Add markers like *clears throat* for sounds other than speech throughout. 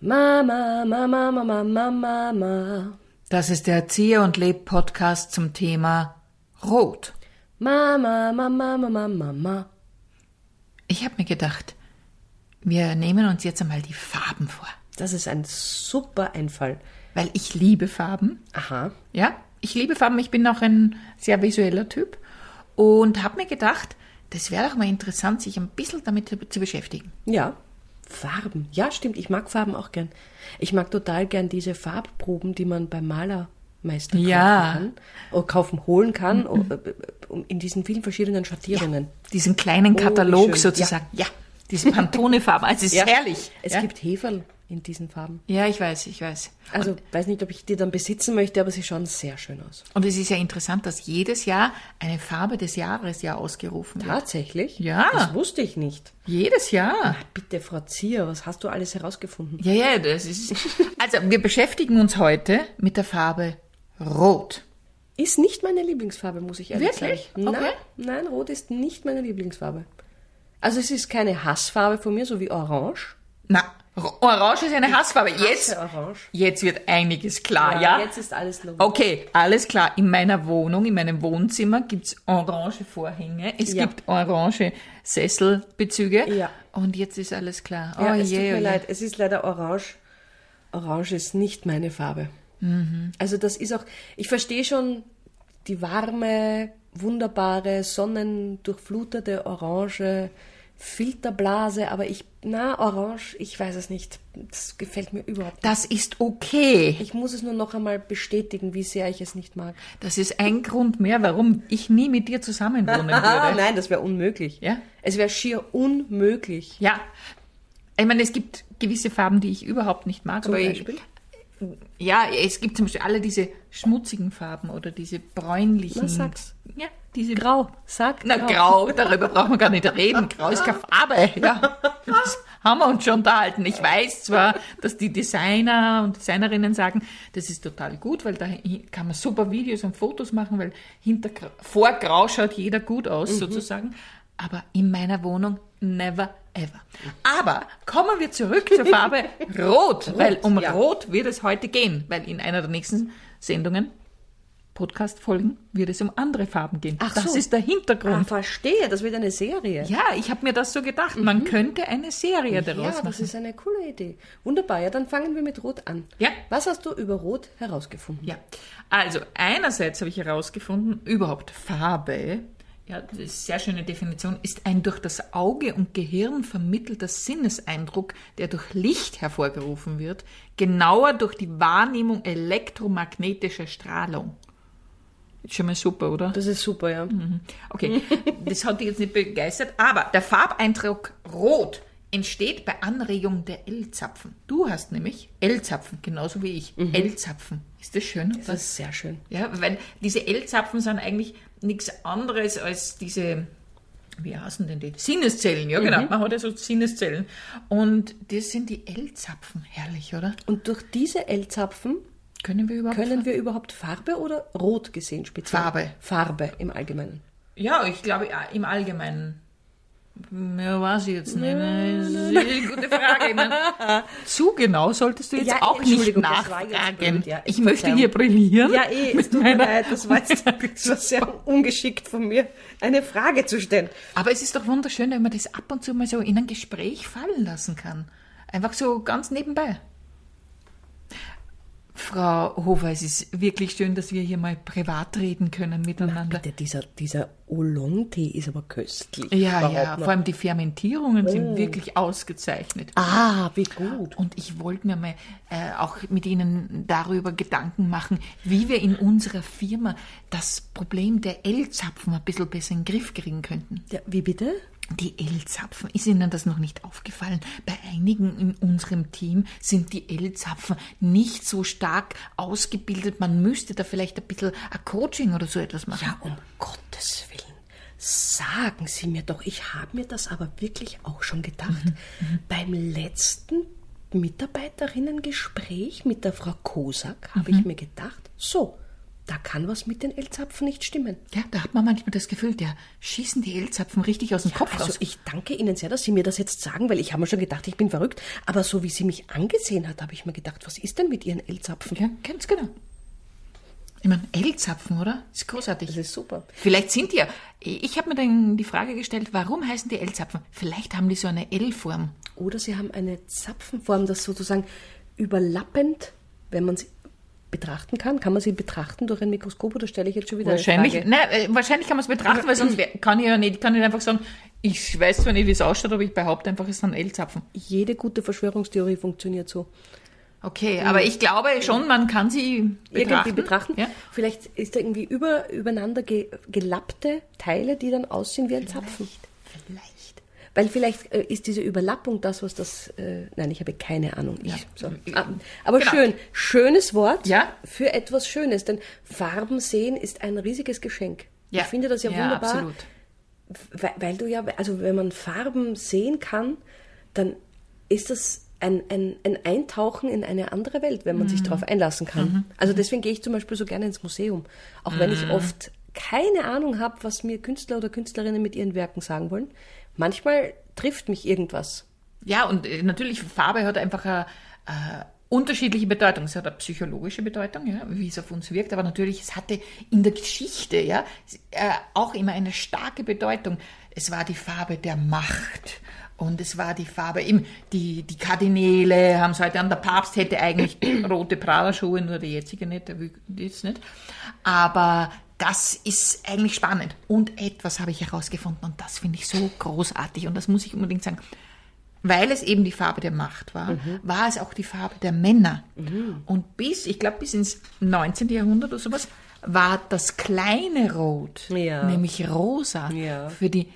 Mama, Mama, Mama, Mama, Mama. Das ist der Erzieher und Leb Podcast zum Thema Rot. Mama, Mama, Mama, Mama. Ich habe mir gedacht, wir nehmen uns jetzt einmal die Farben vor, Das ist ein super Einfall. weil ich liebe Farben. Aha. Ja, ich liebe Farben. Ich bin auch ein sehr visueller Typ und habe mir gedacht, das wäre doch mal interessant, sich ein bisschen damit zu- zu beschäftigen. Ja. Farben. Ja, stimmt. Ich mag Farben auch gern. Ich mag total gern diese Farbproben, die man beim Malermeister Ja. kaufen kann. Oder kaufen, holen kann. o- äh, um- In diesen vielen verschiedenen Schattierungen. Diesen kleinen Oh, Katalog schön. sozusagen. Ja, diese Pantone-Farben. Also es ist herrlich. Es ja? gibt Heferl in diesen Farben. ja, ich weiß, ich weiß. Also, weiß nicht, ob ich die dann besitzen möchte, aber sie schauen sehr schön aus. Und es ist ja interessant, dass jedes Jahr eine Farbe des Jahres ja ausgerufen wird. Tatsächlich? Ja. Das wusste ich nicht. Jedes Jahr. Ah, bitte, Frau Zier, was hast du alles herausgefunden? Ja, ja, das ist. *laughs* Also, wir beschäftigen uns heute mit der Farbe Rot. Ist nicht meine Lieblingsfarbe, muss ich ehrlich Wirklich? sagen. Okay. Nein, nein, Rot ist nicht meine Lieblingsfarbe. Also es ist keine Hassfarbe von mir, so wie Orange. Na, Orange ist eine Hassfarbe. Jetzt, Orange. jetzt wird einiges klar, ja? Jetzt ist alles logisch. Okay, alles klar. In meiner Wohnung, in meinem Wohnzimmer gibt's orange Vorhänge. Es Ja. gibt orange Sesselbezüge. Ja. Und jetzt ist alles klar. Ja, oh es je, tut oh mir je. leid, es ist leider Orange. Orange ist nicht meine Farbe. Mhm. Also das ist auch, ich verstehe schon die warme, wunderbare, sonnendurchflutete Orange, Filterblase, aber ich, na, Orange, ich weiß es nicht. Das gefällt mir überhaupt nicht. Das ist okay. Ich muss es nur noch einmal bestätigen, wie sehr ich es nicht mag. Das ist ein Grund mehr, warum ich nie mit dir zusammenwohnen Ah, *laughs* würde. nein, das wäre unmöglich. Ja? Es wäre schier unmöglich. Ja. Ich meine, es gibt gewisse Farben, die ich überhaupt nicht mag. Zum aber Beispiel? Ja, es gibt zum Beispiel alle diese schmutzigen Farben oder diese bräunlichen. Na, sag's. Ja, diese Grau, sag Na, grau, darüber brauchen wir gar nicht reden. Grau ist keine Farbe. Ja, das haben wir uns schon unterhalten. Ich weiß zwar, dass die Designer und Designerinnen sagen, das ist total gut, weil da kann man super Videos und Fotos machen, weil hinter, vor Grau schaut jeder gut aus, sozusagen. Aber in meiner Wohnung never ever. Aber kommen wir zurück zur Farbe *laughs* Rot, weil um ja. Rot wird es heute gehen, weil in einer der nächsten Sendungen Podcast-Folgen wird es um andere Farben gehen. Ach das so. ist der Ah, Hintergrund. verstehe, das wird eine Serie. Ja, ich habe mir das so gedacht. Man könnte eine Serie daraus Mhm. Ja, das machen. ist eine coole Idee. Wunderbar, ja, dann fangen wir mit Rot an. Ja. Was hast du über Rot herausgefunden? Ja, also einerseits habe ich herausgefunden, überhaupt Farbe, ja, das ist eine sehr schöne Definition, ist ein durch das Auge und Gehirn vermittelter Sinneseindruck, der durch Licht hervorgerufen wird, genauer durch die Wahrnehmung elektromagnetischer Strahlung. Ist schon mal super, oder? Das ist super, ja. Okay, *laughs* das hat dich jetzt nicht begeistert, aber der Farbeindruck Rot entsteht bei Anregung der L-Zapfen. Du hast nämlich L-Zapfen, genauso wie ich. L-Zapfen. Ist das schön? Das ist sehr schön. Ja, weil diese L-Zapfen sind eigentlich nichts anderes als diese, wie heißen denn die? Sinneszellen, ja genau. Man hat ja so Sinneszellen. Und das sind die L-Zapfen. Herrlich, oder? Und durch diese L-Zapfen Können wir überhaupt können wir überhaupt Farbe oder Rot gesehen speziell? Farbe. Farbe im Allgemeinen. Ja, ich glaube im Allgemeinen. Ja, weiß ich jetzt nicht. Das ist eine gute Frage. Meine, *laughs* zu genau solltest du jetzt Ja, auch nicht nachfragen. ja. ich möchte hier brillieren. Ja, eh, es tut mir leid, das war, jetzt, *laughs* das war sehr ungeschickt von mir, eine Frage zu stellen. Aber es ist doch wunderschön, wenn man das ab und zu mal so in ein Gespräch fallen lassen kann. Einfach so ganz nebenbei. Frau Hofer, es ist wirklich schön, dass wir hier mal privat reden können miteinander. Bitte, dieser, dieser Oolong-Tee ist aber köstlich. Ja, Überhaupt ja, noch. vor allem die Fermentierungen sind wirklich ausgezeichnet. Ah, wie gut. Und ich wollte mir mal äh, auch mit Ihnen darüber Gedanken machen, wie wir in unserer Firma das Problem der L-Zapfen ein bisschen besser in den Griff kriegen könnten. Ja, wie bitte? Die L-Zapfen, ist Ihnen das noch nicht aufgefallen? Bei einigen in unserem Team sind die L-Zapfen nicht so stark ausgebildet. Man müsste da vielleicht ein bisschen ein Coaching oder so etwas machen. Ja, um Gottes Willen. Sagen Sie mir doch, ich habe mir das aber wirklich auch schon gedacht. Beim letzten Mitarbeiterinnengespräch mit der Frau Kosak habe ich mir gedacht, so, da kann was mit den L-Zapfen nicht stimmen. Ja, da hat man manchmal das Gefühl, der schießen die L-Zapfen richtig aus dem Kopf Also raus. ich danke Ihnen sehr, dass Sie mir das jetzt sagen, weil ich habe mir schon gedacht, ich bin verrückt. Aber so wie sie mich angesehen hat, habe ich mir gedacht, was ist denn mit Ihren L-Zapfen? Ja, ganz genau. Ich meine, L-Zapfen, oder? ist großartig. Das ist super. Vielleicht sind die ja. Ich habe mir dann die Frage gestellt, warum heißen die L-Zapfen? Vielleicht haben die so eine L-Form. Oder Sie haben eine Zapfenform, das sozusagen überlappend, wenn man sie betrachten kann. Kann man sie betrachten durch ein Mikroskop oder stelle ich jetzt schon wieder Wahrscheinlich, eine Frage? nein, äh, wahrscheinlich kann man es betrachten, weil sonst kann ich ja nicht, kann ich einfach sagen, ich weiß zwar nicht, wie es ausschaut, aber ich behaupte einfach, es sind L-Zapfen. Jede gute Verschwörungstheorie funktioniert so. Okay, aber ich glaube schon, man kann sie betrachten. Irgendwie betrachten. Ja? Vielleicht ist da irgendwie über, übereinander ge, gelappte Teile, die dann aussehen wie ein Zapfen. Vielleicht. Weil vielleicht äh, ist diese Überlappung das, was das. Äh, nein, ich habe keine Ahnung. Ich, Ja. so. ah, aber Genau. schön. Schönes Wort Ja. für etwas Schönes. Denn Farben sehen ist ein riesiges Geschenk. Ja. Ich finde das ja, wunderbar. absolut. Weil, weil du ja, also wenn man Farben sehen kann, dann ist das ein, ein, ein Eintauchen in eine andere Welt, wenn man Mhm. sich darauf einlassen kann. Also deswegen gehe ich zum Beispiel so gerne ins Museum. Auch wenn Mhm. ich oft keine Ahnung habe, was mir Künstler oder Künstlerinnen mit ihren Werken sagen wollen. Manchmal trifft mich irgendwas. Ja, und äh, natürlich, Farbe hat einfach eine, äh, unterschiedliche Bedeutung. Es hat eine psychologische Bedeutung, ja, wie es auf uns wirkt, aber natürlich, es hatte in der Geschichte ja, äh, auch immer eine starke Bedeutung. Es war die Farbe der Macht. Und es war die Farbe, eben die, die Kardinäle haben es heute an, der Papst hätte eigentlich *clears throat* rote Prada-Schuhe, nur der jetzige nicht, der will das nicht. Aber das ist eigentlich spannend. Und etwas habe ich herausgefunden und das finde ich so großartig und das muss ich unbedingt sagen. Weil es eben die Farbe der Macht war, war es auch die Farbe der Männer. Und bis, ich glaube, bis ins 19. Jahrhundert oder sowas, war das kleine Rot, Ja. nämlich rosa, Ja. für die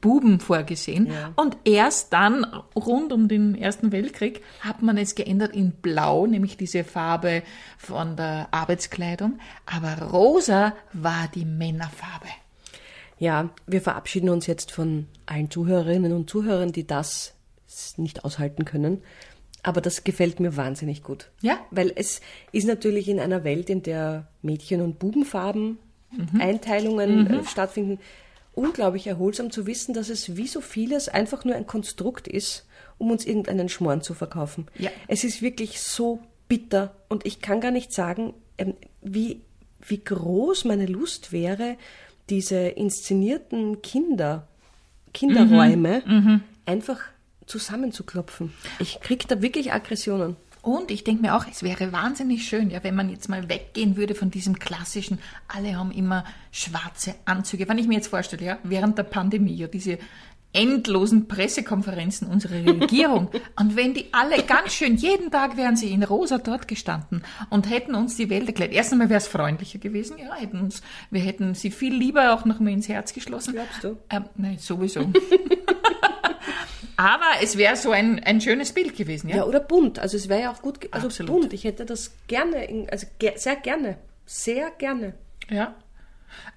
Buben vorgesehen. Ja. Und erst dann, rund um den Ersten Weltkrieg, hat man es geändert in Blau, nämlich diese Farbe von der Arbeitskleidung. Aber rosa war die Männerfarbe. Ja, wir verabschieden uns jetzt von allen Zuhörerinnen und Zuhörern, die das nicht aushalten können. Aber das gefällt mir wahnsinnig gut. Ja. Weil es ist natürlich in einer Welt, in der Mädchen- und Bubenfarben Mhm. Einteilungen äh, stattfinden, unglaublich erholsam zu wissen, dass es wie so vieles einfach nur ein Konstrukt ist, um uns irgendeinen Schmoren zu verkaufen. Ja. Es ist wirklich so bitter und ich kann gar nicht sagen, ähm, wie, wie groß meine Lust wäre, diese inszenierten Kinder, Kinderräume Mhm. einfach zusammenzuklopfen. Ich krieg da wirklich Aggressionen. Und ich denke mir auch, es wäre wahnsinnig schön, ja, wenn man jetzt mal weggehen würde von diesem klassischen, alle haben immer schwarze Anzüge. Wenn ich mir jetzt vorstelle, ja, während der Pandemie, ja, diese endlosen Pressekonferenzen unserer Regierung. *laughs* und wenn die alle ganz schön, jeden Tag wären sie in rosa dort gestanden und hätten uns die Welt erklärt. Erst einmal wäre es freundlicher gewesen, ja, hätten uns, wir hätten sie viel lieber auch noch mal ins Herz geschlossen. Glaubst du? Ähm, nein, sowieso. *laughs* Aber es wäre so ein, ein schönes Bild gewesen, ja? Ja, oder bunt. Also es wäre ja auch gut, also Absolut. bunt. Ich hätte das gerne, in, also ge sehr gerne, sehr gerne. Ja.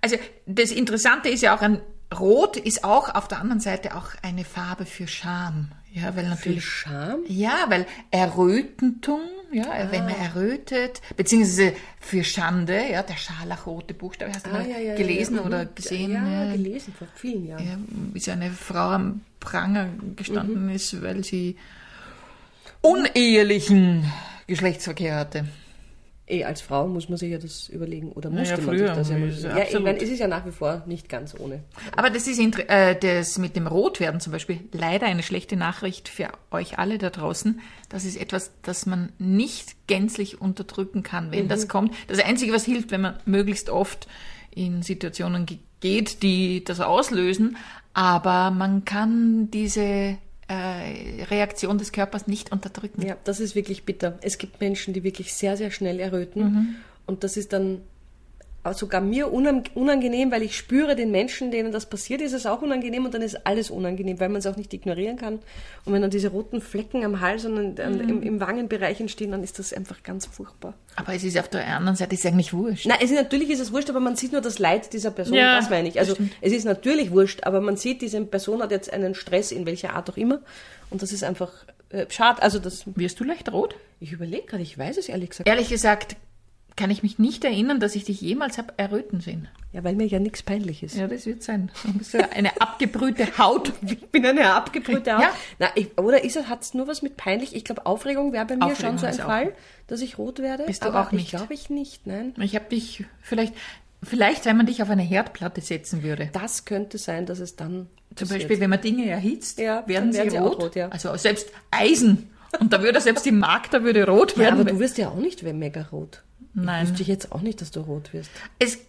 Also das Interessante ist ja auch an Rot ist auch auf der anderen Seite auch eine Farbe für Scham. Ja, weil natürlich. Charme. Ja, weil Errötentum, ja, wenn Ah. man errötet, beziehungsweise für Schande, ja, der scharlachrote Buchstabe, hast du mal gelesen ja, oder mhm. gesehen? Ja, ja, gelesen vor vielen Jahren. ja, wie so eine Frau am Pranger gestanden Mhm. ist, weil sie unehelichen Geschlechtsverkehr hatte. Eh, als Frau muss man sich ja das überlegen oder musste Naja, man sich das ja überlegen. Ja, ich meine, es ist ja nach wie vor nicht ganz ohne. Aber das ist äh, das mit dem Rotwerden zum Beispiel leider eine schlechte Nachricht für euch alle da draußen. Das ist etwas, das man nicht gänzlich unterdrücken kann, wenn das kommt. Das Einzige, was hilft, wenn man möglichst oft in Situationen ge- geht, die das auslösen, aber man kann diese äh, Reaktion des Körpers nicht unterdrücken. Ja, das ist wirklich bitter. Es gibt Menschen, die wirklich sehr, sehr schnell erröten. Mhm. Und das ist dann sogar mir unang- unangenehm, weil ich spüre den Menschen, denen das passiert, ist es auch unangenehm und dann ist alles unangenehm, weil man es auch nicht ignorieren kann. Und wenn dann diese roten Flecken am Hals und an, Mhm. im, im Wangenbereich entstehen, dann ist das einfach ganz furchtbar. Aber es ist auf der anderen Seite ist eigentlich wurscht. Nein, es ist, natürlich ist es wurscht, aber man sieht nur das Leid dieser Person, Ja, das meine ich. Also es ist natürlich wurscht, aber man sieht, diese Person hat jetzt einen Stress in welcher Art auch immer und das ist einfach äh, schade. Also das, Wirst du leicht rot? ich überlege gerade, ich weiß es ehrlich gesagt. Ehrlich gesagt, kann ich mich nicht erinnern, dass ich dich jemals habe erröten sehen. Ja, weil mir ja nichts peinlich ist. Ja, das wird sein. Du bist ja eine abgebrühte Haut. Ich bin eine abgebrühte Haut. Ja. Na, ich, oder hat es nur was mit peinlich? Ich glaube, Aufregung wäre bei mir Aufregung schon so ein auch Fall, dass ich rot werde. Bist du aber auch nicht? Ich glaube ich nicht, nein. Ich habe dich vielleicht, vielleicht, wenn man dich auf eine Herdplatte setzen würde. Das könnte sein, dass es dann Zum passiert. Beispiel, wenn man Dinge erhitzt, Ja, werden sie, rot. auch rot, ja. Also selbst Eisen. Und da würde selbst die Magda würde rot Ja, werden. aber du wirst ja auch nicht mega rot. Nein. Wüsste ich jetzt auch nicht, dass du rot wirst. es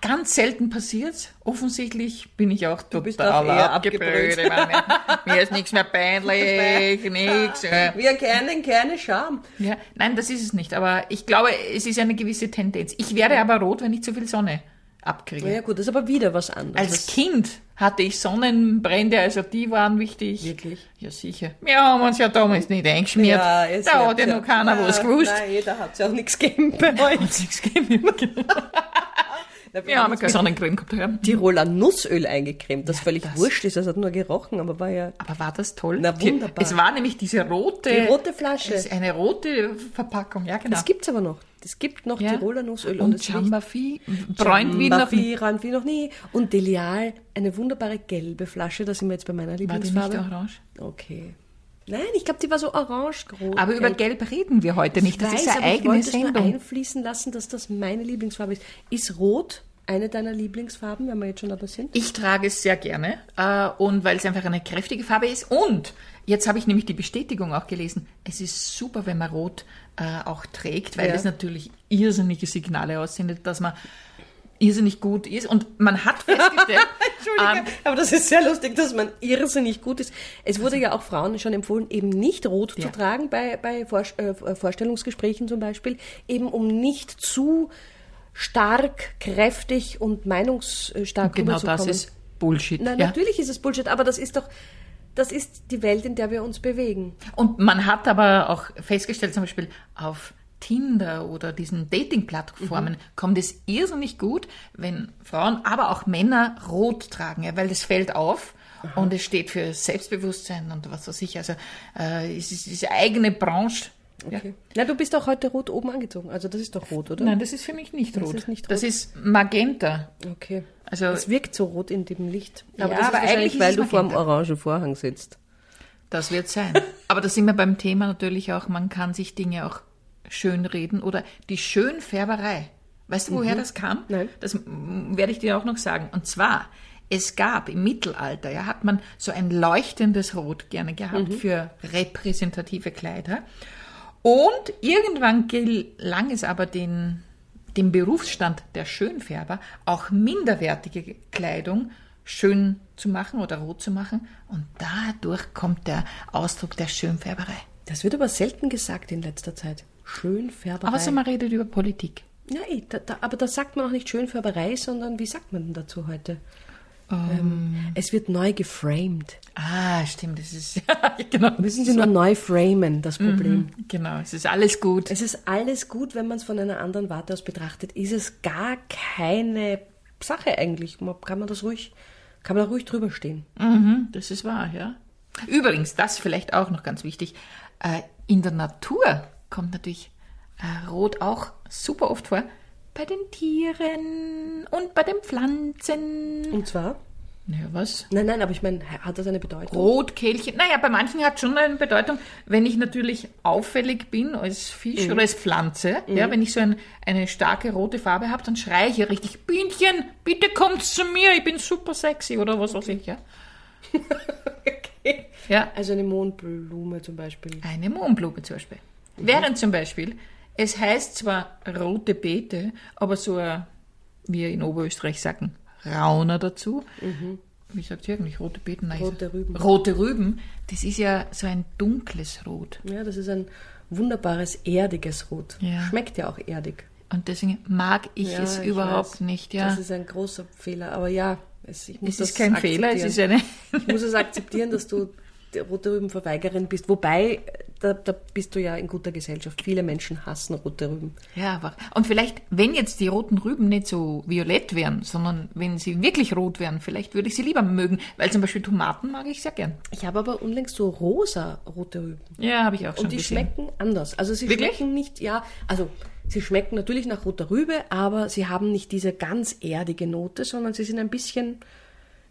ganz selten passiert. Offensichtlich bin ich auch total bist auch eher abgebrüht. Mir ist nichts mehr peinlich, *laughs* nichts. Wir kennen keine Scham. Ja, nein, das ist es nicht. Aber ich glaube, es ist eine gewisse Tendenz. Ich werde aber rot, wenn ich zu viel Sonne abkriege. Ja gut, das ist aber wieder was anderes. Als Kind hatte ich Sonnenbrände, also die waren wichtig. Wirklich? Ja, sicher. Wir haben uns ja damals nicht eingeschmiert. es da hat ja noch keiner was gewusst. Nein, da hat es ja auch nichts gegeben bei *laughs* euch. Nichts gegeben. *laughs* Wir haben ja keine Sonnencreme gehabt. Ja. Tiroler Nussöl eingecremt, das Ja, völlig das- wurscht ist. Das hat nur gerochen, aber war ja Aber war das toll? Na, Die- wunderbar. Es war nämlich diese rote, die rote Flasche. es eine rote Verpackung, ja genau. Das gibt's aber noch. Das gibt noch ja. Tiroler Nussöl. und es riecht- Jambafi, bräunt wie noch Jambafi, rein wie noch nie. Und Delial, eine wunderbare gelbe Flasche. Da sind wir jetzt bei meiner War die nicht Lieblingsfarbe. orange? Okay. Nein, ich glaube, die war so orange groß. Aber über Gelb reden wir heute nicht. Das ich ist weiß, eine aber ich eigene wollte es nur Sendung. einfließen lassen, dass das meine Lieblingsfarbe ist. Ist Rot eine deiner Lieblingsfarben, wenn wir jetzt schon dabei sind? Ich trage es sehr gerne äh, und weil es einfach eine kräftige Farbe ist. Und jetzt habe ich nämlich die Bestätigung auch gelesen. Es ist super, wenn man Rot äh, auch trägt, weil Ja. das natürlich irrsinnige Signale aussendet, dass man irrsinnig gut ist. Und man hat festgestellt, *laughs* ähm, aber das ist sehr lustig, dass man irrsinnig gut ist. Es wurde ja auch Frauen schon empfohlen, eben nicht rot Ja. zu tragen bei, bei Vor äh, Vorstellungsgesprächen zum Beispiel, eben um nicht zu stark, kräftig und meinungsstark genau das ist Bullshit. Nein, ja. natürlich ist es Bullshit, aber das ist doch, das ist die Welt, in der wir uns bewegen. Und man hat aber auch festgestellt, zum Beispiel auf Tinder oder diesen Dating-Plattformen Mhm. kommt es irrsinnig gut, wenn Frauen, aber auch Männer rot tragen, ja, weil das fällt auf. Und es steht für Selbstbewusstsein und was weiß ich. Also äh, es ist diese eigene Branche. Ja. Okay. Na, du bist auch heute rot oben angezogen. Also das ist doch rot, oder? Nein, das ist für mich nicht Das rot. ist nicht Das rot. ist Magenta. Okay. Also- es wirkt so rot in dem Licht. Aber Ja, das ist aber wahrscheinlich, eigentlich ist weil du vor dem orangen Vorhang sitzt. Das wird sein. Aber da sind wir beim Thema natürlich auch, man kann sich Dinge auch schön reden oder die Schönfärberei. Weißt du, woher das kam? Nein. Das werde ich dir auch noch sagen. Und zwar, es gab im Mittelalter, ja, hat man so ein leuchtendes Rot gerne gehabt für repräsentative Kleider. Und irgendwann gelang es aber den, dem Berufsstand der Schönfärber, auch minderwertige Kleidung schön zu machen oder rot zu machen. Und dadurch kommt der Ausdruck der Schönfärberei. Das wird aber selten gesagt in letzter Zeit. Schönfärberei. So, man redet über Politik. ja, eh, da, da, aber da sagt man auch nicht Schönfärberei, sondern wie sagt man denn dazu heute? Ähm, es wird neu geframed. Ah, stimmt, das ist, *laughs* ja, genau. Müssen Sie nur neu framen, das Problem. Genau, es ist alles gut. Es ist alles gut, wenn man es von einer anderen Warte aus betrachtet. Ist es gar keine Sache eigentlich. Man- Kann man das ruhig, kann man da ruhig drüber stehen. Mhm, das ist wahr, ja. Übrigens, das vielleicht auch noch ganz wichtig. Äh, in der Natur kommt natürlich äh, Rot auch super oft vor. Bei den Tieren und bei den Pflanzen. Und zwar? Naja, was? Nein, nein, aber ich meine, hat das eine Bedeutung? Rotkehlchen. Naja, bei manchen hat schon eine Bedeutung, wenn ich natürlich auffällig bin als Fisch oder als Pflanze. Ja, wenn ich so ein, eine starke rote Farbe habe, dann schreie ich ja richtig, Bienchen, bitte kommt zu mir, ich bin super sexy oder was weiß ich, ja. *laughs* Okay. Ja, Also eine Mondblume zum Beispiel. eine Mohnblume zum Beispiel. Während zum Beispiel, es heißt zwar rote Beete, aber so ein, wie wir in Oberösterreich sagen, Rauner dazu. Wie sagt ihr eigentlich? Rote Beeten? Nein, Rote Rüben. Rote Rüben, das ist ja so ein dunkles Rot. Ja, das ist ein wunderbares, erdiges Rot. Ja. Schmeckt ja auch erdig. Und deswegen mag ich Ja, es ich überhaupt weiß. nicht, ja. Das ist ein großer Fehler. Aber ja, es, ich muss Es ist kein Fehler, es ist eine. Ich muss es akzeptieren, dass du rote Rübenverweigerin bist. Wobei, da, da bist du ja in guter Gesellschaft. Viele Menschen hassen rote Rüben. Ja, aber. Und vielleicht, wenn jetzt die roten Rüben nicht so violett wären, sondern wenn sie wirklich rot wären, vielleicht würde ich sie lieber mögen, weil zum Beispiel Tomaten mag ich sehr gern. Ich habe aber unlängst so rosa rote Rüben. Ja, habe ich auch schon Und die gesehen. schmecken anders. Also sie Wirklich? schmecken nicht, ja, also Sie schmecken natürlich nach roter Rübe, aber sie haben nicht diese ganz erdige Note, sondern sie sind ein bisschen,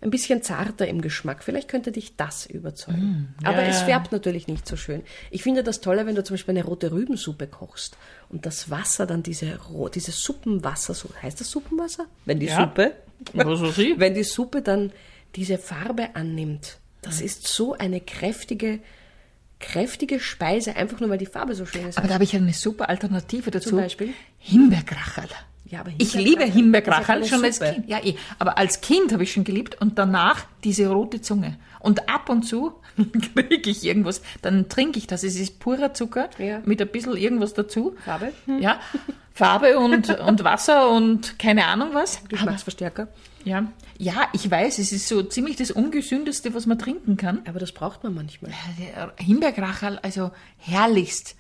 ein bisschen zarter im Geschmack. Vielleicht könnte dich das überzeugen. Mm, ja, aber es färbt natürlich nicht so schön. Ich finde das Tolle, wenn du zum Beispiel eine rote Rübensuppe kochst und das Wasser dann diese, dieses Suppenwasser, so heißt das Suppenwasser? Wenn die Ja. Suppe, *laughs* wenn die Suppe dann diese Farbe annimmt. Das ist so eine kräftige, kräftige Speise, einfach nur weil die Farbe so schön ist. Aber da habe ich eine super Alternative dazu. Zum Beispiel? Himbeerkracherl. Ja, aber ich liebe ja Himbeerkracherl schon als. Kind. Ja, eh. Aber als Kind habe ich schon geliebt und danach diese rote Zunge. Und ab und zu *laughs* kriege ich irgendwas, dann trinke ich das. Es ist purer Zucker Ja. mit ein bisschen irgendwas dazu. Farbe? Ja, Farbe und, *laughs* und Wasser und keine Ahnung was. Geschmacksverstärker. ja. ja, ich weiß, es ist so ziemlich das Ungesündeste, was man trinken kann. Aber das braucht man manchmal. Der Himbeerkracherl, also herrlichst.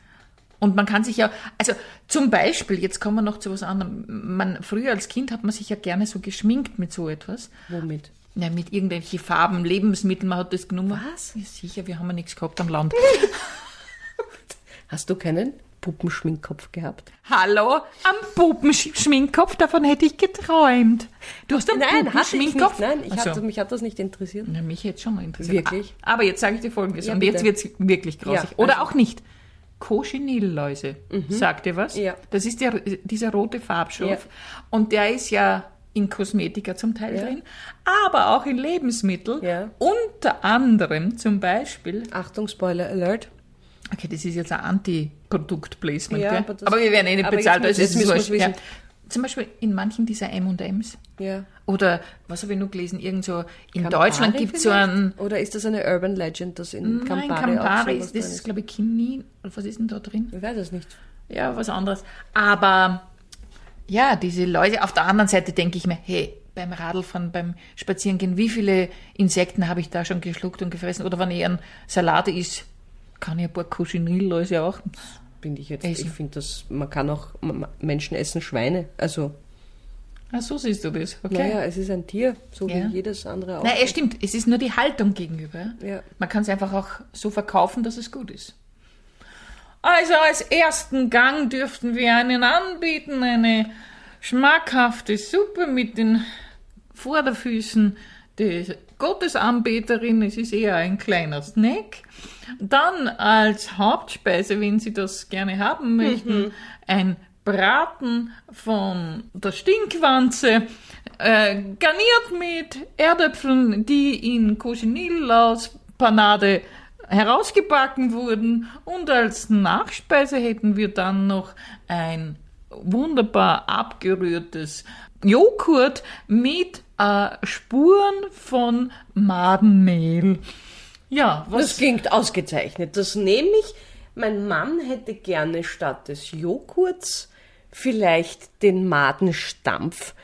Und man kann sich ja, also zum Beispiel, jetzt kommen wir noch zu was anderem. Man, früher als Kind hat man sich ja gerne so geschminkt mit so etwas. Womit? Ja, mit irgendwelchen Farben, Lebensmitteln, man hat das genommen. Was? Ja, sicher, wir haben ja nichts gehabt am Land. *laughs* Hast du keinen Puppenschminkkopf gehabt? Hallo, am Pupenschminkkopf, davon hätte ich geträumt. Du hast einen hatte ich nicht. Puppenschminkkopf? Nein, ich Ach so. hatte, mich hat das nicht interessiert. Na, mich hätte schon mal interessiert. Wirklich? Ah, Aber jetzt sage ich dir Folgendes. Ja, und bitte. jetzt wird es wirklich grausig. Ja, Oder also- auch nicht. Cochinilläuse. Sagt dir was? Ja. Das ist der, dieser rote Farbstoff. Ja. Und der ist ja in Kosmetika zum Teil Ja. drin, aber auch in Lebensmitteln. Ja. Unter anderem zum Beispiel, Achtung, Spoiler Alert. okay, das ist jetzt ein Anti-Produkt-Placement, Ja, aber aber, wir werden eh nicht bezahlt, also jetzt es ist müssen. Ja. wissen. Zum Beispiel in manchen dieser M&M's. Ja. Oder, was habe ich noch gelesen, irgend so, in Campari Deutschland gibt es so einen, Oder ist das eine Urban Legend, dass in Nein, Campari, Campari, auch sowas das drin ist, glaube ich, Chinin. Was ist denn da drin? Ich weiß es nicht. Ja, was anderes. Aber ja, diese Leute, auf der anderen Seite denke ich mir, hey, beim Radlfahren, beim Spazierengehen, wie viele Insekten habe ich da schon geschluckt und gefressen? Oder wenn ich einen Salat isst, kann ich ein paar Cochinilläuse auch. Finde ich jetzt. Essen. Ich finde, dass man kann auch Menschen essen Schweine. Also, Ach, so siehst du das. Okay. naja, es ist ein Tier, so Ja. wie jedes andere auch. Nein, es stimmt. Es ist nur die Haltung gegenüber. Ja. Man kann es einfach auch so verkaufen, dass es gut ist. Also als ersten Gang dürften wir einen anbieten, eine schmackhafte Suppe mit den Vorderfüßen der Gottesanbeterin. Es ist eher ein kleiner Snack. Dann als Hauptspeise, wenn Sie das gerne haben möchten, ein Braten von der Stinkwanze, äh, garniert mit Erdäpfeln, die in Cochinillas-Panade herausgebacken wurden. Und als Nachspeise hätten wir dann noch ein wunderbar abgerührtes Joghurt mit äh, Spuren von Madenmehl. Ja, was Das klingt ausgezeichnet. Das nehme ich. Mein Mann hätte gerne statt des Joghurts vielleicht den Madenstampf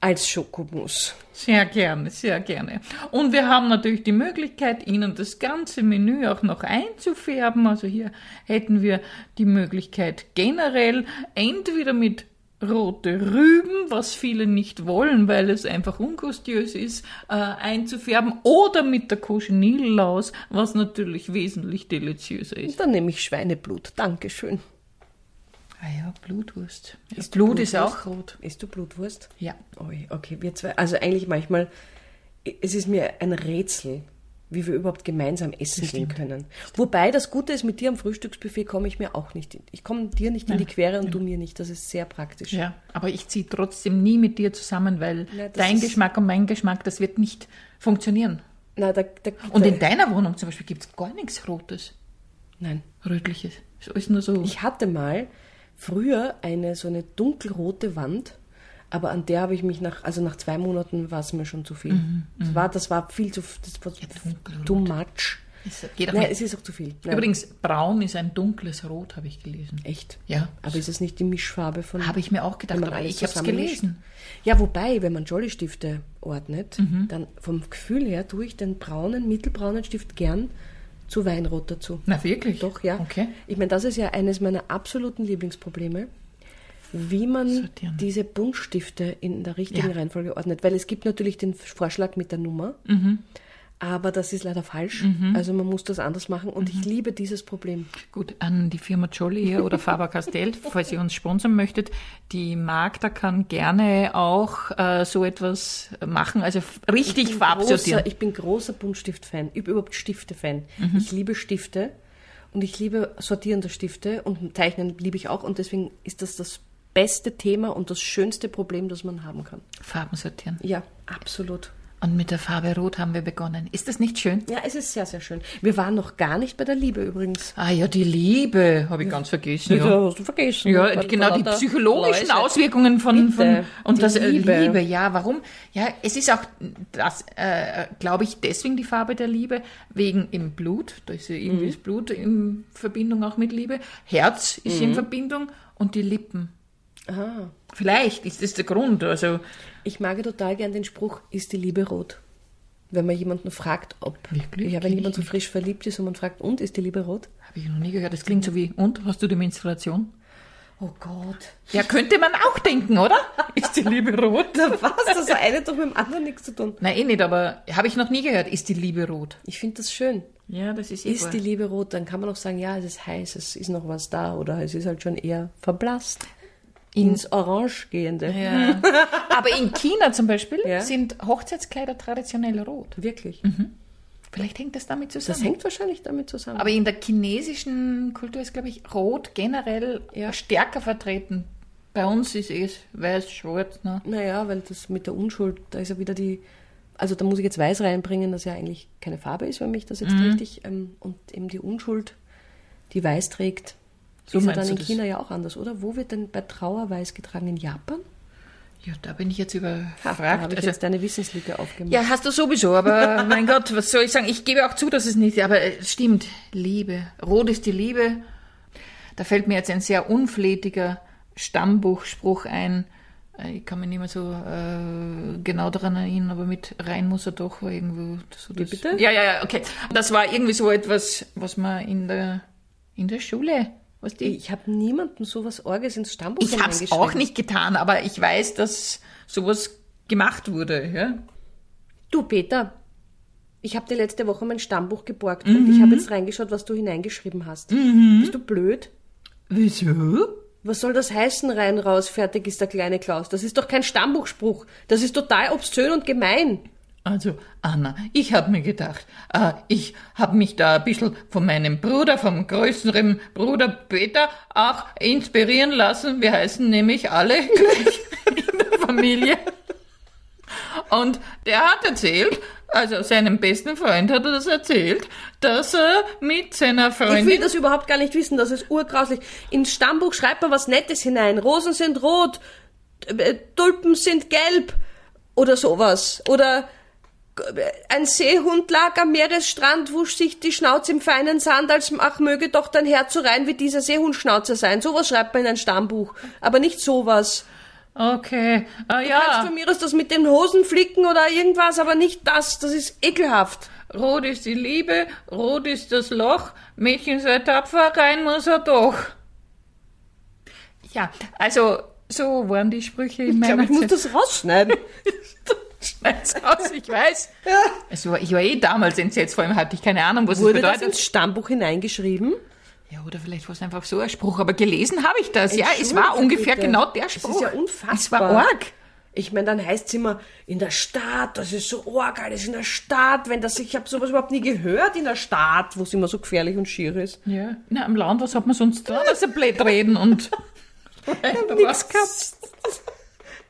als Schokomus. Sehr gerne, sehr gerne. Und wir haben natürlich die Möglichkeit, Ihnen das ganze Menü auch noch einzufärben. Also hier hätten wir die Möglichkeit generell entweder mit rote Rüben, was viele nicht wollen, weil es einfach ungustiös ist, äh, einzufärben, oder mit der Cochinilla-Laus, was natürlich wesentlich deliziöser ist. Dann nehme ich Schweineblut. Dankeschön. Ah ja, Blutwurst. Isst Blut du ist Blutwurst? auch rot. Isst du Blutwurst? Ja. Okay, wir zwei. Also eigentlich manchmal, es ist mir ein Rätsel, wie wir überhaupt gemeinsam essen gehen können. Wobei das Gute ist, mit dir am Frühstücksbuffet komme ich mir auch nicht in. Ich komme dir nicht in die Quere und du mir nicht. Das ist sehr praktisch. Ja, aber ich ziehe trotzdem nie mit dir zusammen, weil Ja, dein Geschmack und mein Geschmack, das wird nicht funktionieren. Na, da, da, Und in deiner Wohnung zum Beispiel gibt es gar nichts Rotes, Nein. Rötliches. Ist alles nur so. Ich hatte mal früher eine so eine dunkelrote Wand, aber an der habe ich mich nach, also nach zwei Monaten war es mir schon zu viel. das, war, das war viel zu, das war dunkelrot. too much. Es geht auch Nein, nicht. es ist auch zu viel. Nein. Übrigens, braun ist ein dunkles Rot, habe ich gelesen. Echt? Ja. Aber ist es nicht die Mischfarbe von. Habe ich mir auch gedacht, aber ich habe es gelesen. Ja, wobei, wenn man Jolly-Stifte ordnet, Mhm. dann vom Gefühl her tue ich den braunen, mittelbraunen Stift gern zu Weinrot dazu. Na, wirklich? Doch, ja. Okay. Ich meine, das ist ja eines meiner absoluten Lieblingsprobleme, wie man Sortieren. diese Buntstifte in der richtigen Ja. Reihenfolge ordnet. Weil es gibt natürlich den Vorschlag mit der Nummer, Aber das ist leider falsch. Mhm. Also man muss das anders machen und ich liebe dieses Problem. Gut, an die Firma Jolly hier oder Faber-Castell, *laughs* falls ihr uns sponsern möchtet, die Magda kann gerne auch äh, so etwas machen, also richtig Farbsortieren. ich bin großer Buntstift-Fan, überhaupt Stifte-Fan. Mhm. Ich liebe Stifte und ich liebe sortierende Stifte und Zeichnen liebe ich auch und deswegen ist das das beste Thema und das schönste Problem, das man haben kann. Farben sortieren. Ja, absolut. Und mit der Farbe Rot haben wir begonnen. Ist das nicht schön? Ja, es ist sehr, sehr schön. Wir waren noch gar nicht bei der Liebe übrigens. Ah ja, die Liebe, habe ich ganz vergessen. Ja. hast du vergessen. Ja, die, genau, die psychologischen Auswirkungen von, von und das äh, Liebe. Liebe. ja, warum? Ja, es ist auch das, äh, glaube ich, deswegen die Farbe der Liebe, wegen im Blut, da ist ja irgendwie Mhm. das Blut in Verbindung auch mit Liebe, Herz ist Mhm. in Verbindung und die Lippen. Ah. Vielleicht ist das der Grund, also Ich mag ja total gern den Spruch, ist die Liebe rot? Wenn man jemanden fragt, ob. Wirklich? Ja, wenn jemand so frisch verliebt ist und man fragt, und ist die Liebe rot? habe ich noch nie gehört, das klingt so wie, und, hast du die Menstruation? Oh Gott. Ja, könnte man auch denken, oder? *laughs* Ist die Liebe rot? Was? Das eine hat doch mit dem anderen nichts zu tun. Nein, eh nicht, aber habe ich noch nie gehört, ist die Liebe rot? Ich finde das schön. Ja, das ist eh Ist die Liebe rot, dann kann man auch sagen, ja, es ist heiß, es ist noch was da oder es ist halt schon eher verblasst. Ins Orange gehende. Ja. *laughs* Aber in China zum Beispiel Ja. sind Hochzeitskleider traditionell rot. Wirklich. Vielleicht hängt das damit zusammen. Das hängt wahrscheinlich damit zusammen. Aber in der chinesischen Kultur ist, glaube ich, Rot generell Ja. stärker vertreten. Bei uns ist es weiß, schwarz. Ne? Naja, weil das mit der Unschuld, da ist ja wieder die. Also da muss ich jetzt Weiß reinbringen, das ja eigentlich keine Farbe ist, wenn mich das jetzt richtig. Ähm, und eben die Unschuld, die Weiß trägt, So ist ja dann in das? China ja auch anders, oder? Wo wird denn bei Trauer Weiß getragen? In Japan? Ja, da bin ich jetzt Ha, da überfragt. habe ich Also, jetzt deine Wissenslücke aufgemacht. ja, hast du sowieso, aber *laughs* mein Gott, was soll ich sagen? Ich gebe auch zu, dass es nicht, aber es stimmt, Liebe. Rot ist die Liebe. Da fällt mir jetzt ein sehr unflätiger Stammbuchspruch ein. Äh, Ich kann mich nicht mehr so äh, genau daran erinnern, aber mit rein muss er doch irgendwo. So das, bitte? Ja, ja, ja, okay. Das war irgendwie so etwas, was man in der, in der Schule, was die Ich habe niemandem sowas Orges ins Stammbuch ich habe es auch nicht getan, aber ich weiß, dass sowas gemacht wurde. Ja? Du, Peter, ich habe dir letzte Woche mein Stammbuch geborgt und ich habe jetzt reingeschaut, was du hineingeschrieben hast. Bist du blöd? Wieso? Was soll das heißen, rein, raus, fertig ist der kleine Klaus? Das ist doch kein Stammbuchspruch. Das ist total obszön und gemein. Also, Anna, ich habe mir gedacht, äh, ich habe mich da ein bisschen von meinem Bruder, vom größeren Bruder Peter, auch inspirieren lassen. Wir heißen nämlich alle *laughs* gleich in der Familie. Und der hat erzählt, also seinem besten Freund hat er das erzählt, dass er mit seiner Ich will Freundin das überhaupt gar nicht wissen, das ist urgrauslich. Ins Stammbuch schreibt man was Nettes hinein. Rosen sind rot, äh, Tulpen sind gelb oder sowas. Oder ein Seehund lag am Meeresstrand, wusch sich die Schnauze im feinen Sand, als ach möge doch dein Herz so rein wie dieser Seehundschnauzer sein. Sowas schreibt man in ein Stammbuch. Aber nicht sowas. Okay, ah Kannst ja, von mir aus das mit den Hosen flicken oder irgendwas, aber nicht das. Das ist ekelhaft. rot ist die Liebe, rot ist das Loch, Mädchen sei tapfer, rein muss er doch. Ja, also so waren die Sprüche in Ich glaube, meiner ich muss das rausschneiden. *laughs* Schneid's aus, ich weiß. Es war, ich war eh damals entsetzt, vor allem hatte ich keine Ahnung, was Wurde es das bedeutet. ins Stammbuch hineingeschrieben? ja, oder vielleicht war es einfach so ein Spruch, aber gelesen habe ich das. Ja, es war ungefähr bitte. genau der Das ist Spruch. ja unfassbar. Es war arg. Ich meine, dann heißt es immer, in der Stadt, das ist so arg, alles in der Stadt, wenn das, ich habe sowas überhaupt nie gehört in der Stadt, wo es immer so gefährlich und schier ist. Ja, na, am Land, was hat man sonst da, dass er blöd reden und... *laughs* *laughs* Nix gehabt.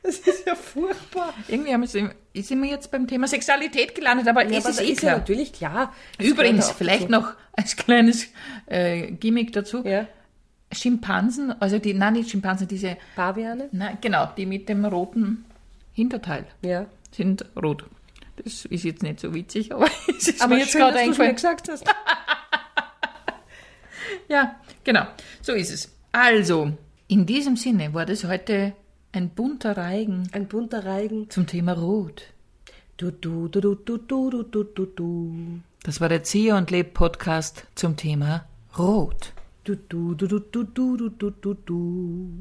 Das ist ja furchtbar. Irgendwie haben wir, sind wir jetzt beim Thema Sexualität gelandet, aber Ja, es aber ist eh ja natürlich klar. Das Übrigens, vielleicht dazu. noch als kleines äh, Gimmick dazu. Ja. Schimpansen, also die, nein, nicht Schimpansen, diese, Paviane? nein, genau, die mit dem roten Hinterteil Ja. sind rot. Das ist jetzt nicht so witzig, aber *laughs* es ist Aber mir jetzt jetzt gerade eingefallen. gesagt hast. *laughs* Ja, genau, so ist es. Also, in diesem Sinne war das heute ein bunter Reigen Ein bunter Reigen. zum Thema Rot. Du, du, du, du, du, du, du, du, du. Das war der Zieher und Leb Podcast zum Thema Rot. Du, du, du, du, du, du, du, du, du, du.